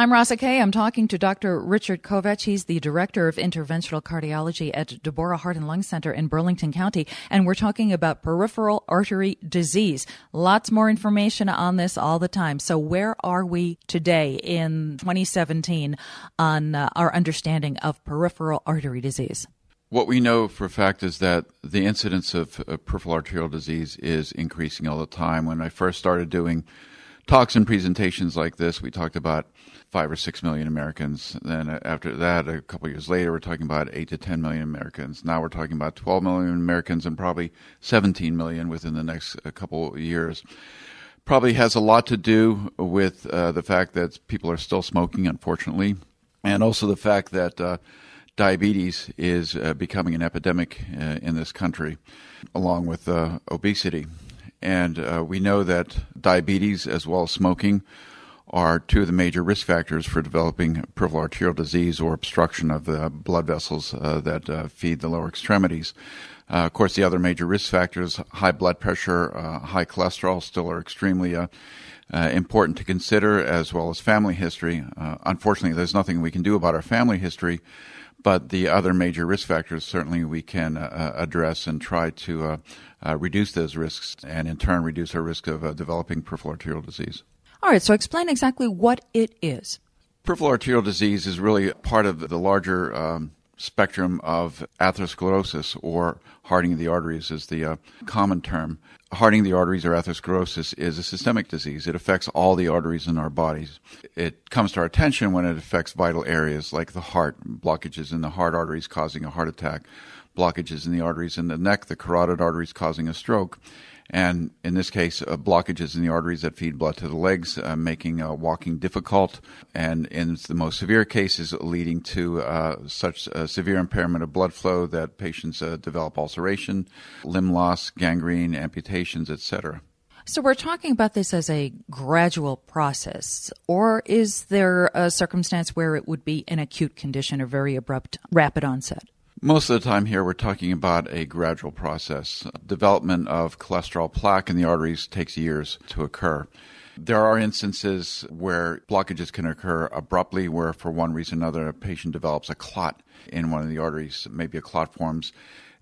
I'm Rasa Kay. I'm talking to Dr. Richard Kovach. He's the Director of Interventional Cardiology at Deborah Heart and Lung Center in Burlington County. And we're talking about peripheral artery disease. Lots more information on this all the time. So where are we today in 2017 on uh, our understanding of peripheral artery disease? What we know for a fact is that the incidence of uh, peripheral arterial disease is increasing all the time. When I first started doing talks and presentations like this, we talked about five or six million Americans. Then after that, a couple years later, we're talking about eight to ten million Americans. Now we're talking about 12 million Americans and probably 17 million within the next uh, couple years. Probably has a lot to do with uh, the fact that people are still smoking, unfortunately, and also the fact that uh, diabetes is uh, becoming an epidemic uh, in this country, along with uh, obesity. And uh, we know that diabetes, as well as smoking, are two of the major risk factors for developing peripheral arterial disease or obstruction of the blood vessels uh, that uh, feed the lower extremities. Uh, of course, the other major risk factors, high blood pressure, uh, high cholesterol, still are extremely uh, important to consider, as well as family history. unfortunately, there's nothing we can do about our family history, but the other major risk factors certainly we can address and try to uh, reduce those risks and in turn reduce our risk of uh, developing peripheral arterial disease. All right, so explain exactly what it is. Peripheral arterial disease is really part of the larger um, spectrum of atherosclerosis or hardening of the arteries is the uh, common term. Hardening of the arteries or atherosclerosis is a systemic disease. It affects all the arteries in our bodies. It comes to our attention when it affects vital areas like the heart, blockages in the heart arteries causing a heart attack, blockages in the arteries in the neck, the carotid arteries causing a stroke, and in this case, uh, blockages in the arteries that feed blood to the legs, uh, making uh, walking difficult, and in the most severe cases, leading to uh, such severe impairment of blood flow that patients uh, develop ulceration, limb loss, gangrene, amputations, etc. So we're talking about this as a gradual process, or is there a circumstance where it would be an acute condition or very abrupt, rapid onset? Most of the time here, we're talking about a gradual process. Development of cholesterol plaque in the arteries takes years to occur. There are instances where blockages can occur abruptly, where for one reason or another, a patient develops a clot in one of the arteries. Maybe a clot forms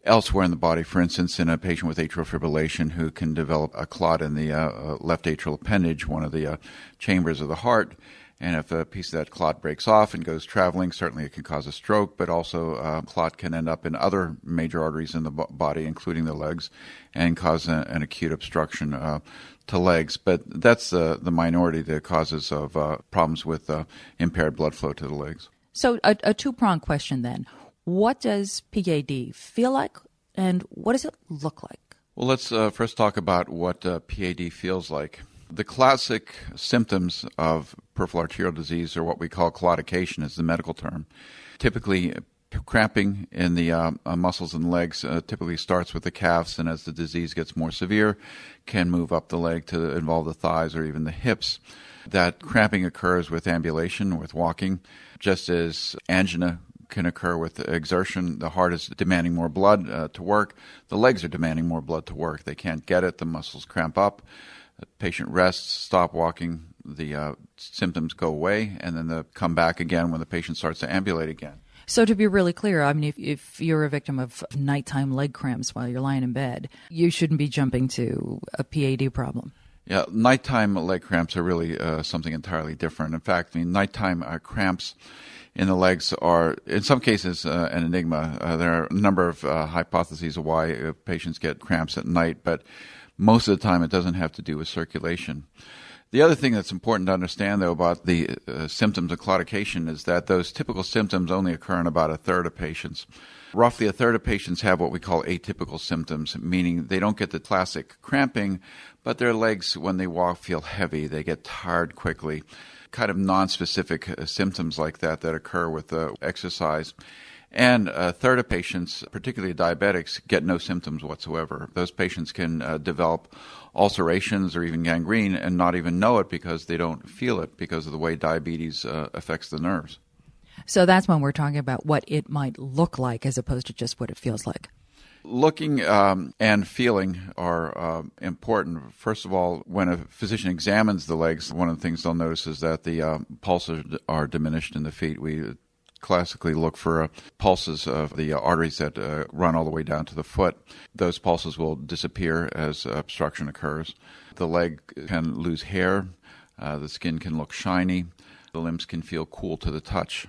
elsewhere in the body. For instance, in a patient with atrial fibrillation who can develop a clot in the uh, uh left atrial appendage, one of the uh, chambers of the heart, and if a piece of that clot breaks off and goes traveling, certainly it can cause a stroke, but also uh, clot can end up in other major arteries in the body, including the legs, and cause a, an acute obstruction uh, to legs. But that's uh, the minority the causes of uh, problems with uh, impaired blood flow to the legs. So, a, a two pronged question then. What does PAD feel like, and what does it look like? Well, let's uh, first talk about what PAD feels like. The classic symptoms of peripheral arterial disease or what we call claudication, is the medical term. Typically, cramping in the uh, uh, muscles and legs uh, typically starts with the calves, and as the disease gets more severe, can move up the leg to involve the thighs or even the hips. That cramping occurs with ambulation, with walking, just as angina can occur with exertion. The heart is demanding more blood uh, to work. The legs are demanding more blood to work. They can't get it. The muscles cramp up. The patient rests, stop walking, the uh, symptoms go away, and then they come back again when the patient starts to ambulate again. So, to be really clear, I mean, if, if you're a victim of nighttime leg cramps while you're lying in bed, you shouldn't be jumping to a PAD problem. Yeah, nighttime leg cramps are really uh, something entirely different. In fact, I mean, nighttime uh, cramps in the legs are, in some cases, uh, an enigma. Uh, there are a number of uh, hypotheses of why uh, patients get cramps at night, but most of the time, it doesn't have to do with circulation. The other thing that's important to understand, though, about the uh, symptoms of claudication is that those typical symptoms only occur in about a third of patients. Roughly a third of patients have what we call atypical symptoms, meaning they don't get the classic cramping, but their legs, when they walk, feel heavy. They get tired quickly. Kind of non-specific uh, symptoms like that that occur with uh, exercise. And a third of patients, particularly diabetics, get no symptoms whatsoever. Those patients can uh, develop ulcerations or even gangrene and not even know it because they don't feel it because of the way diabetes uh, affects the nerves. So that's when we're talking about what it might look like as opposed to just what it feels like. Looking um, and feeling are uh, important. First of all, when a physician examines the legs, one of the things they'll notice is that the uh, pulses are diminished in the feet. We classically look for uh, pulses of the uh, arteries that uh, run all the way down to the foot. Those pulses will disappear as obstruction occurs. The leg can lose hair. Uh, the skin can look shiny. The limbs can feel cool to the touch.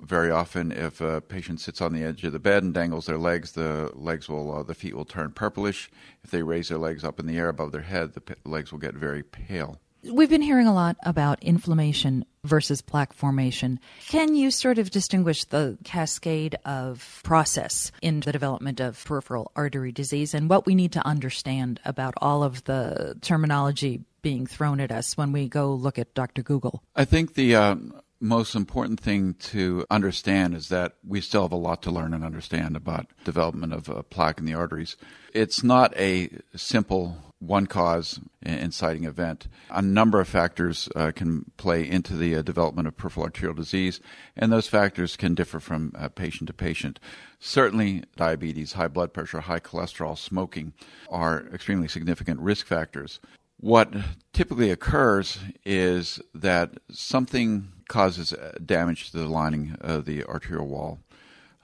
Very often, if a patient sits on the edge of the bed and dangles their legs, the legs will, uh, the feet will turn purplish. If they raise their legs up in the air above their head, the p- legs will get very pale. We've been hearing a lot about inflammation versus plaque formation. Can you sort of distinguish the cascade of process in the development of peripheral artery disease and what we need to understand about all of the terminology being thrown at us when we go look at Dr. Google? I think the uh, most important thing to understand is that we still have a lot to learn and understand about development of uh, plaque in the arteries. It's not a simple one cause inciting event. A number of factors uh, can play into the uh, development of peripheral arterial disease, and those factors can differ from uh, patient to patient. Certainly, diabetes, high blood pressure, high cholesterol, smoking are extremely significant risk factors. What typically occurs is that something causes uh, damage to the lining of the arterial wall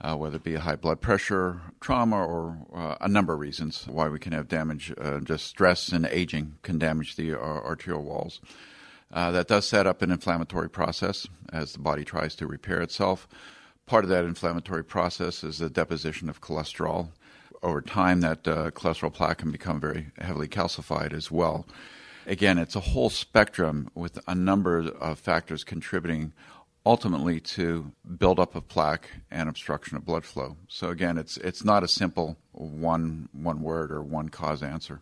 uh, whether it be high blood pressure, trauma, or uh, a number of reasons why we can have damage. Uh, just stress and aging can damage the uh, arterial walls. Uh, that does set up an inflammatory process as the body tries to repair itself. Part of that inflammatory process is the deposition of cholesterol. Over time, that uh, cholesterol plaque can become very heavily calcified as well. Again, it's a whole spectrum with a number of factors contributing ultimately to buildup of plaque and obstruction of blood flow. So again, it's it's not a simple one one word or one cause answer.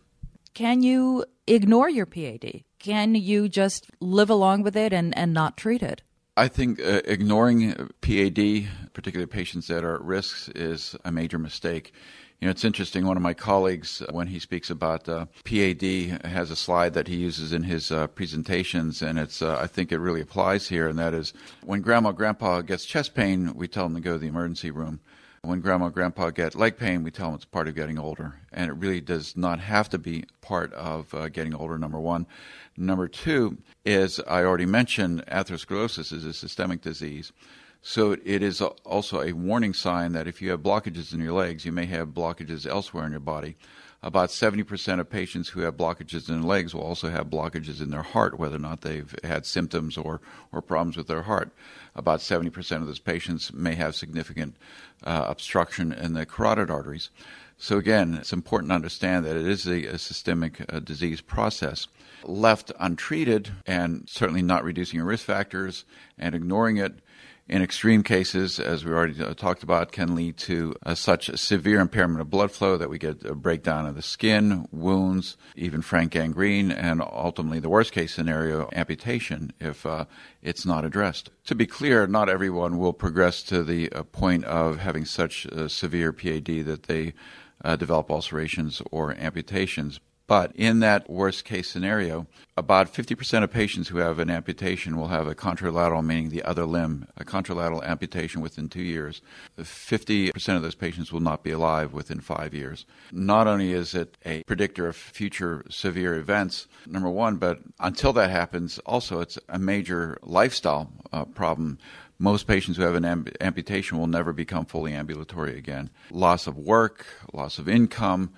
Can you ignore your PAD? Can you just live along with it and, and not treat it? I think uh, ignoring PAD, particularly patients that are at risk, is a major mistake. You know, it's interesting. One of my colleagues, uh, when he speaks about uh, PAD, has a slide that he uses in his uh, presentations, and it's uh, I think it really applies here. And that is, when grandma, grandpa gets chest pain, we tell them to go to the emergency room. When grandma, grandpa get leg pain, we tell them it's part of getting older, and it really does not have to be part of uh, getting older. Number one, number two is I already mentioned atherosclerosis is a systemic disease. So it is also a warning sign that if you have blockages in your legs, you may have blockages elsewhere in your body. About 70% of patients who have blockages in their legs will also have blockages in their heart, whether or not they've had symptoms or, or problems with their heart. About 70% of those patients may have significant uh, obstruction in the carotid arteries. So, again, it's important to understand that it is a, a systemic uh, disease process. Left untreated and certainly not reducing your risk factors and ignoring it in extreme cases, as we already uh, talked about, can lead to uh, such severe impairment of blood flow that we get a breakdown of the skin, wounds, even frank gangrene, and ultimately the worst case scenario, amputation if uh, it's not addressed. To be clear, not everyone will progress to the uh, point of having such severe PAD that they uh, develop ulcerations or amputations, but in that worst case scenario, about 50% of patients who have an amputation will have a contralateral, meaning the other limb, a contralateral amputation within two years. 50% of those patients will not be alive within five years. Not only is it a predictor of future severe events, number one, but until that happens, also it's a major lifestyle uh, problem most patients who have an amputation will never become fully ambulatory again. Loss of work, loss of income,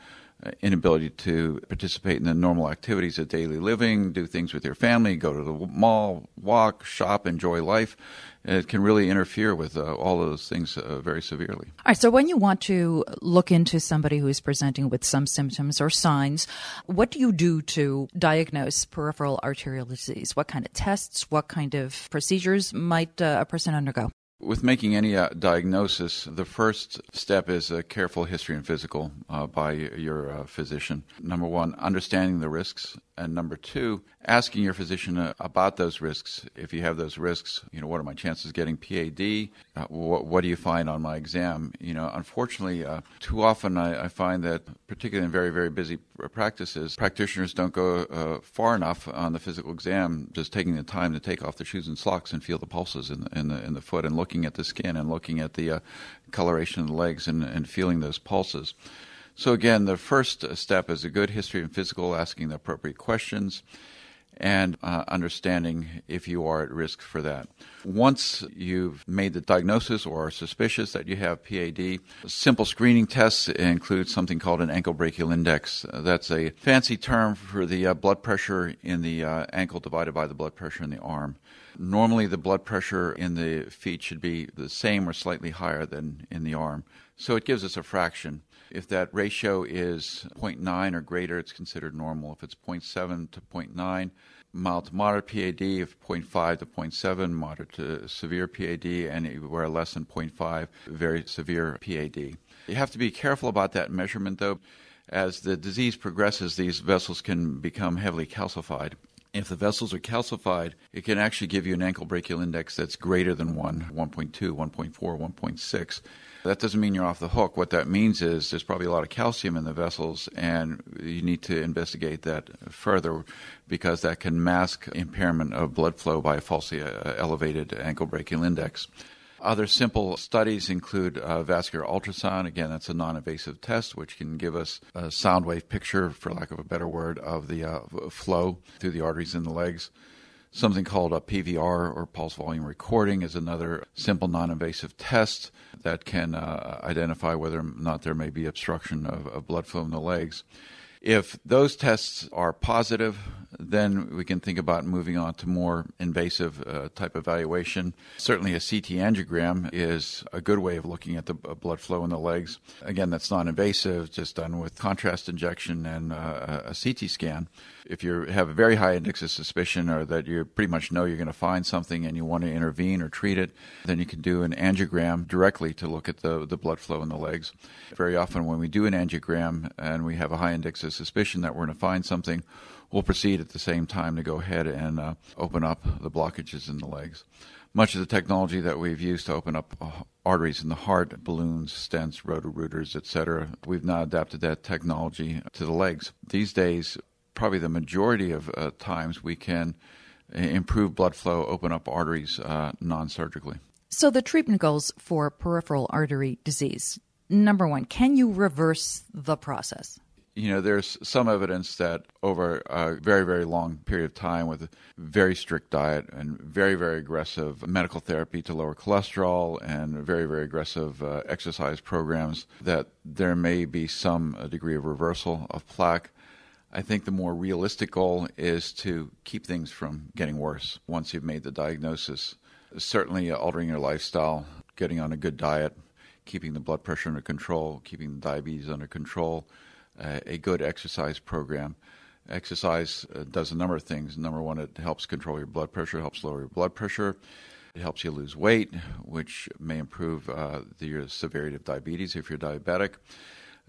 inability to participate in the normal activities of daily living, do things with your family, go to the mall, walk, shop, enjoy life. It can really interfere with uh, all of those things uh, very severely. All right. So, when you want to look into somebody who is presenting with some symptoms or signs, what do you do to diagnose peripheral arterial disease? What kind of tests, what kind of procedures might uh, a person undergo? With making any uh, diagnosis, the first step is a careful history and physical uh, by your uh, physician. Number one, understanding the risks and number two, asking your physician uh, about those risks. If you have those risks, you know, what are my chances getting PAD? Uh, what, what, do you find on my exam? You know, unfortunately, uh, too often I, I, find that, particularly in very, very busy practices, practitioners don't go uh, far enough on the physical exam, just taking the time to take off the shoes and socks and feel the pulses in the, in the, in the foot and looking at the skin and looking at the uh, coloration of the legs and, and feeling those pulses. So, again, the first step is a good history and physical, asking the appropriate questions and uh, understanding if you are at risk for that. Once you've made the diagnosis or are suspicious that you have PAD, simple screening tests include something called an ankle brachial index. Uh, that's a fancy term for the uh, blood pressure in the uh, ankle divided by the blood pressure in the arm. Normally, the blood pressure in the feet should be the same or slightly higher than in the arm. So it gives us a fraction. If that ratio is 0.9 or greater, it's considered normal. If it's 0.7 to 0.9, mild to moderate PAD. If 0.5 to 0.7, moderate to severe PAD. And anywhere less than 0.5, very severe PAD. You have to be careful about that measurement, though. As the disease progresses, these vessels can become heavily calcified. If the vessels are calcified, it can actually give you an ankle brachial index that's greater than 1, 1.2, 1.4, 1.6. That doesn't mean you're off the hook. What that means is there's probably a lot of calcium in the vessels, and you need to investigate that further because that can mask impairment of blood flow by a falsely uh, elevated ankle brachial index. Other simple studies include uh, vascular ultrasound. Again, that's a non invasive test which can give us a sound wave picture, for lack of a better word, of the uh, flow through the arteries in the legs. Something called a PVR or pulse volume recording is another simple non invasive test that can uh, identify whether or not there may be obstruction of, of blood flow in the legs. If those tests are positive, then we can think about moving on to more invasive uh, type evaluation. Certainly, a CT angiogram is a good way of looking at the blood flow in the legs. Again, that's non invasive, just done with contrast injection and uh, a CT scan. If you have a very high index of suspicion or that you pretty much know you're going to find something and you want to intervene or treat it, then you can do an angiogram directly to look at the, the blood flow in the legs. Very often, when we do an angiogram and we have a high index of suspicion that we're going to find something, we'll proceed at the same time to go ahead and uh, open up the blockages in the legs. Much of the technology that we've used to open up uh, arteries in the heart, balloons, stents, roto-rooters, etc., we've now adapted that technology to the legs. These days, probably the majority of uh, times we can uh, improve blood flow, open up arteries uh, non surgically. So, the treatment goals for peripheral artery disease number one, can you reverse the process? You know, there's some evidence that over a very, very long period of time with a very strict diet and very, very aggressive medical therapy to lower cholesterol and very, very aggressive uh, exercise programs, that there may be some degree of reversal of plaque. I think the more realistic goal is to keep things from getting worse once you've made the diagnosis. Certainly, altering your lifestyle, getting on a good diet, keeping the blood pressure under control, keeping the diabetes under control a good exercise program. Exercise uh, does a number of things. Number one, it helps control your blood pressure, helps lower your blood pressure. It helps you lose weight, which may improve uh, the severity of diabetes if you're diabetic.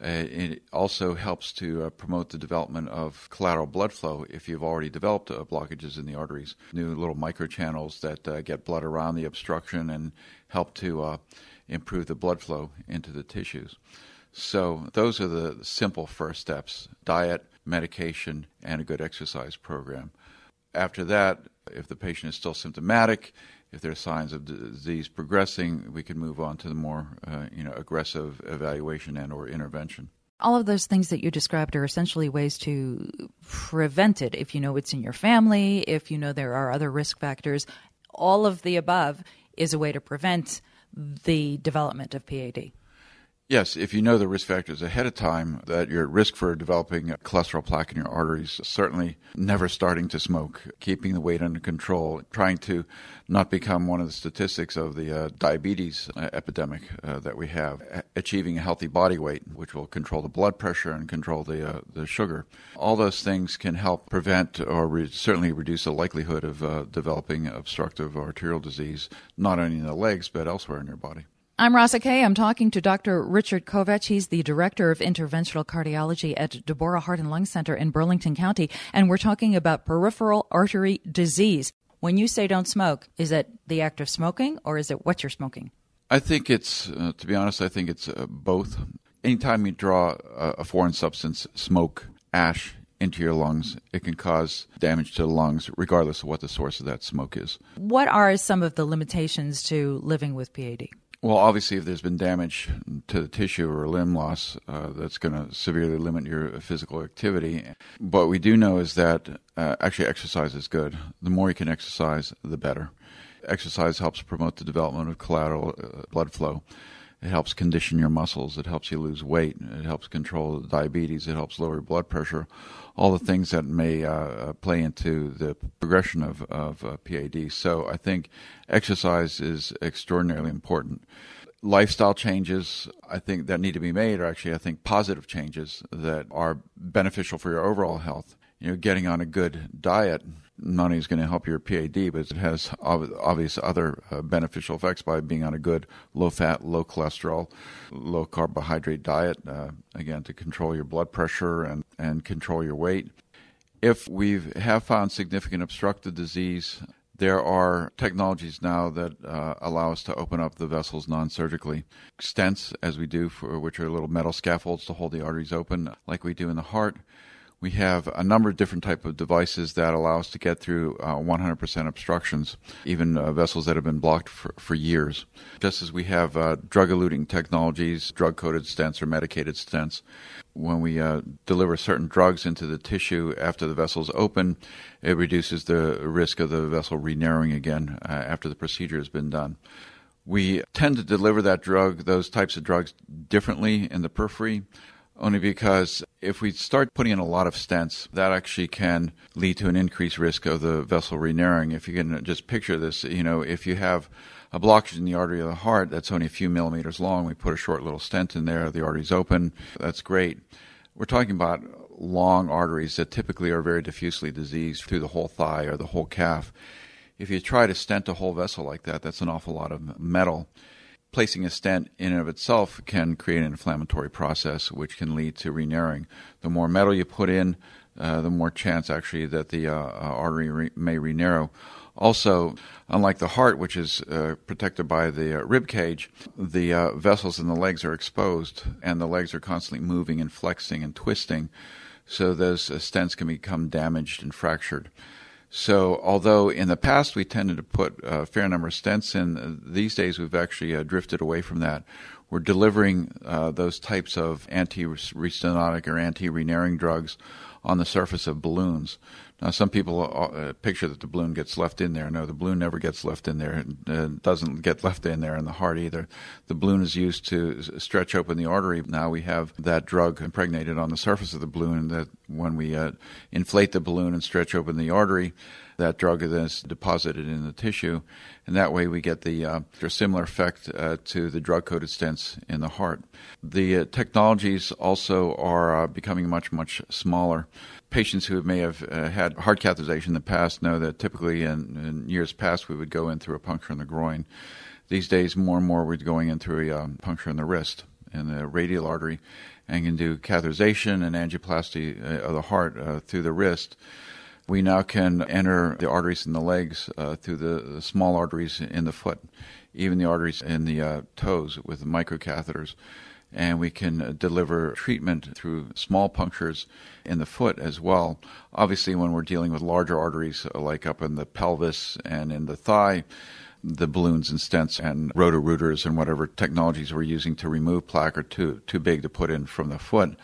Uh, it also helps to uh, promote the development of collateral blood flow if you've already developed uh, blockages in the arteries. New little microchannels that uh, get blood around the obstruction and help to improve the blood flow into the tissues. So, those are the simple first steps diet, medication, and a good exercise program. After that, if the patient is still symptomatic, if there are signs of disease progressing, we can move on to the more uh, you know, aggressive evaluation and or intervention. All of those things that you described are essentially ways to prevent it. If you know it's in your family, if you know there are other risk factors, all of the above is a way to prevent the development of PAD. Yes, if you know the risk factors ahead of time, that you're at risk for developing cholesterol plaque in your arteries, certainly never starting to smoke, keeping the weight under control, trying to not become one of the statistics of the uh, diabetes uh, epidemic uh, that we have, achieving a healthy body weight, which will control the blood pressure and control the, uh, the sugar. All those things can help prevent or re- certainly reduce the likelihood of uh, developing obstructive arterial disease, not only in the legs, but elsewhere in your body. I'm Rasa Kay. I'm talking to Dr. Richard Kovach. He's the director of interventional cardiology at Deborah Heart and Lung Center in Burlington County, and we're talking about peripheral artery disease. When you say don't smoke, is it the act of smoking or is it what you're smoking? I think it's, uh, to be honest, I think it's uh, both. Anytime you draw a, a foreign substance, smoke, ash, into your lungs, it can cause damage to the lungs, regardless of what the source of that smoke is. What are some of the limitations to living with PAD? Well, obviously, if there's been damage to the tissue or limb loss, uh, that's going to severely limit your physical activity. What we do know is that uh, actually exercise is good. The more you can exercise, the better. Exercise helps promote the development of collateral uh, blood flow. It helps condition your muscles. It helps you lose weight. It helps control diabetes. It helps lower blood pressure. All the things that may uh, uh play into the progression of, of uh, PAD. So I think exercise is extraordinarily important. Lifestyle changes, I think, that need to be made are actually, I think, positive changes that are beneficial for your overall health. You know, getting on a good diet not only is going to help your PAD, but it has obvious other uh, beneficial effects by being on a good low fat, low cholesterol, low carbohydrate diet, uh, again, to control your blood pressure and, and control your weight. If we have found significant obstructive disease, there are technologies now that uh, allow us to open up the vessels non-surgically. Stents, as we do, for which are little metal scaffolds to hold the arteries open, like we do in the heart we have a number of different type of devices that allow us to get through uh, 100% obstructions, even uh, vessels that have been blocked for, for years. Just as we have uh, drug-eluting technologies, drug-coated stents or medicated stents, when we uh, deliver certain drugs into the tissue after the vessel's open, it reduces the risk of the vessel re-narrowing again uh, after the procedure has been done. We tend to deliver that drug, those types of drugs, differently in the periphery only because if we start putting in a lot of stents, that actually can lead to an increased risk of the vessel re-narrowing. If you can just picture this, you know, if you have a blockage in the artery of the heart that's only a few millimeters long, we put a short little stent in there, the artery's open, that's great. We're talking about long arteries that typically are very diffusely diseased through the whole thigh or the whole calf. If you try to stent a whole vessel like that, that's an awful lot of metal placing a stent in and of itself can create an inflammatory process which can lead to re-narrowing. The more metal you put in, uh, the more chance actually that the uh, uh, artery re- may re-narrow. Also, unlike the heart, which is uh, protected by the uh, rib cage, the uh, vessels in the legs are exposed, and the legs are constantly moving and flexing and twisting, so those stents can become damaged and fractured. So, although in the past we tended to put a fair number of stents in, these days we've actually uh, drifted away from that. We're delivering uh, those types of anti-restenotic or anti-renarrowing drugs on the surface of balloons. Now, some people uh, picture that the balloon gets left in there. No, the balloon never gets left in there. It doesn't get left in there in the heart either. The balloon is used to stretch open the artery. Now we have that drug impregnated on the surface of the balloon that when we uh, inflate the balloon and stretch open the artery, that drug is deposited in the tissue, and that way we get the uh, similar effect uh, to the drug-coated stents in the heart. The uh, technologies also are uh, becoming much much smaller patients who may have uh, had heart catheterization in the past know that typically in, in, years past we would go in through a puncture in the groin. These days, more and more we're going in through a um, puncture in the wrist in the radial artery and can do catheterization and angioplasty uh, of the heart uh, through the wrist. We now can enter the arteries in the legs uh, through the, the, small arteries in the foot, even the arteries in the uh, toes with microcatheters and we can deliver treatment through small punctures in the foot as well. Obviously, when we're dealing with larger arteries like up in the pelvis and in the thigh, the balloons and stents and roto-rooters and whatever technologies we're using to remove plaque are too too big to put in from the foot.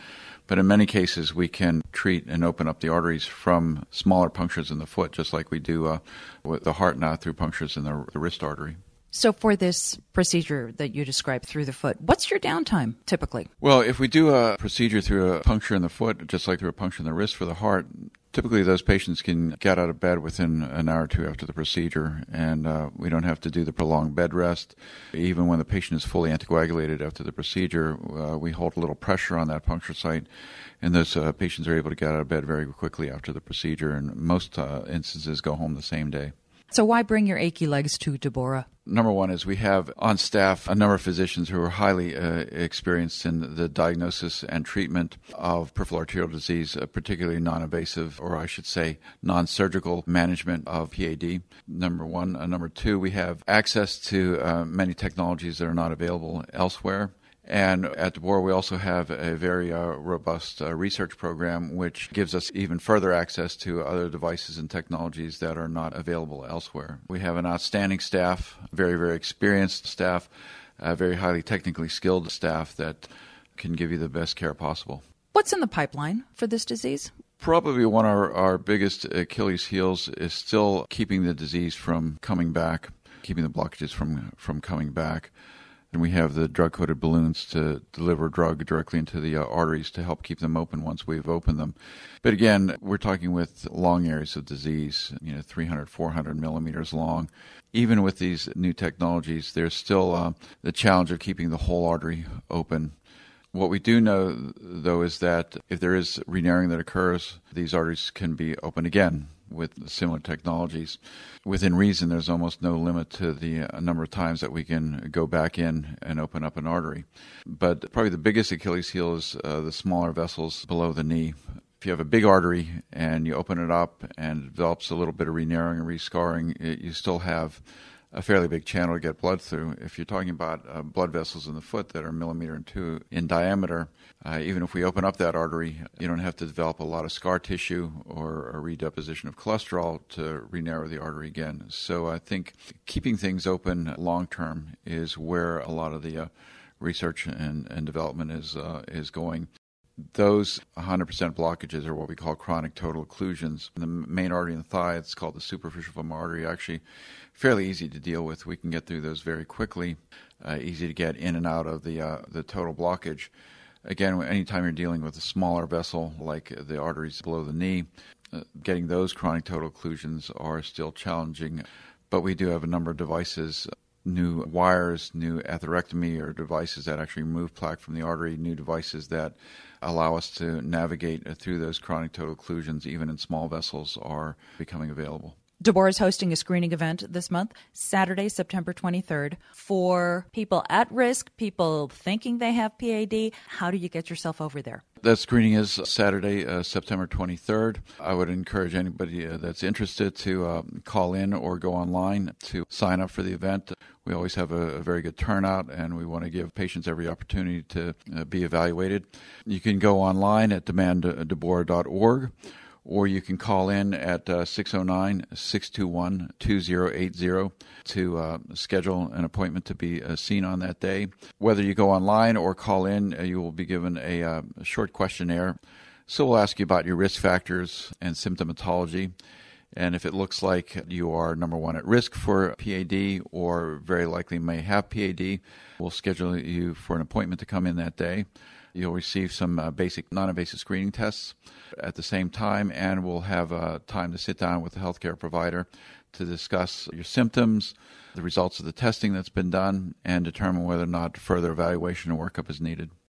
But in many cases, we can treat and open up the arteries from smaller punctures in the foot, just like we do uh, with the heart now through punctures in the, the wrist artery. So, for this procedure that you described through the foot, what's your downtime typically? Well, if we do a procedure through a puncture in the foot, just like through a puncture in the wrist for the heart, typically those patients can get out of bed within an hour or two after the procedure, and uh, we don't have to do the prolonged bed rest. Even when the patient is fully anticoagulated after the procedure, uh, we hold a little pressure on that puncture site, and those uh, patients are able to get out of bed very quickly after the procedure, and most uh, instances go home the same day. So, why bring your achy legs to Deborah? Number one is we have on staff a number of physicians who are highly uh, experienced in the diagnosis and treatment of peripheral arterial disease, uh, particularly non invasive, or I should say, non surgical management of PAD. Number one. Uh, number two, we have access to uh, many technologies that are not available elsewhere. And at Deborah, we also have a very uh, robust uh, research program, which gives us even further access to other devices and technologies that are not available elsewhere. We have an outstanding staff, very, very experienced staff, a very highly technically skilled staff that can give you the best care possible. What's in the pipeline for this disease? Probably one of our, our biggest Achilles heels is still keeping the disease from coming back, keeping the blockages from from coming back. And we have the drug coated balloons to deliver drug directly into the uh, arteries to help keep them open once we've opened them. But again, we're talking with long areas of disease, you know, 300, 400 millimeters long. Even with these new technologies, there's still uh, the challenge of keeping the whole artery open what we do know, though, is that if there is renarrowing that occurs, these arteries can be open again with similar technologies. Within reason, there's almost no limit to the uh, number of times that we can go back in and open up an artery. But probably the biggest Achilles heel is uh, the smaller vessels below the knee. If you have a big artery and you open it up and it develops a little bit of renarrowing and rescarring, you still have a fairly big channel to get blood through. If you're talking about uh, blood vessels in the foot that are millimeter and two in diameter, uh, even if we open up that artery, you don't have to develop a lot of scar tissue or a redeposition of cholesterol to re-narrow the artery again. So I think keeping things open long term is where a lot of the uh, research and, and development is uh, is going. Those 100% blockages are what we call chronic total occlusions. The main artery in the thigh, it's called the superficial femoral artery, actually fairly easy to deal with. We can get through those very quickly, uh, easy to get in and out of the, uh, the total blockage. Again, anytime you're dealing with a smaller vessel like the arteries below the knee, uh, getting those chronic total occlusions are still challenging. But we do have a number of devices new wires, new atherectomy, or devices that actually remove plaque from the artery, new devices that allow us to navigate through those chronic total occlusions, even in small vessels, are becoming available. Deborah is hosting a screening event this month, Saturday, September 23rd, for people at risk, people thinking they have PAD. How do you get yourself over there? That screening is Saturday, uh, September 23rd. I would encourage anybody uh, that's interested to uh, call in or go online to sign up for the event. We always have a, a very good turnout, and we want to give patients every opportunity to uh, be evaluated. You can go online at demanddeborah.org or you can call in at uh, 609 621 2080 to uh, schedule an appointment to be uh, seen on that day. Whether you go online or call in, uh, you will be given a, a short questionnaire. So we'll ask you about your risk factors and symptomatology. And if it looks like you are number one at risk for PAD or very likely may have PAD, we'll schedule you for an appointment to come in that day. You'll receive some uh, basic non invasive screening tests at the same time, and we'll have uh, time to sit down with the healthcare provider to discuss your symptoms, the results of the testing that's been done, and determine whether or not further evaluation or workup is needed.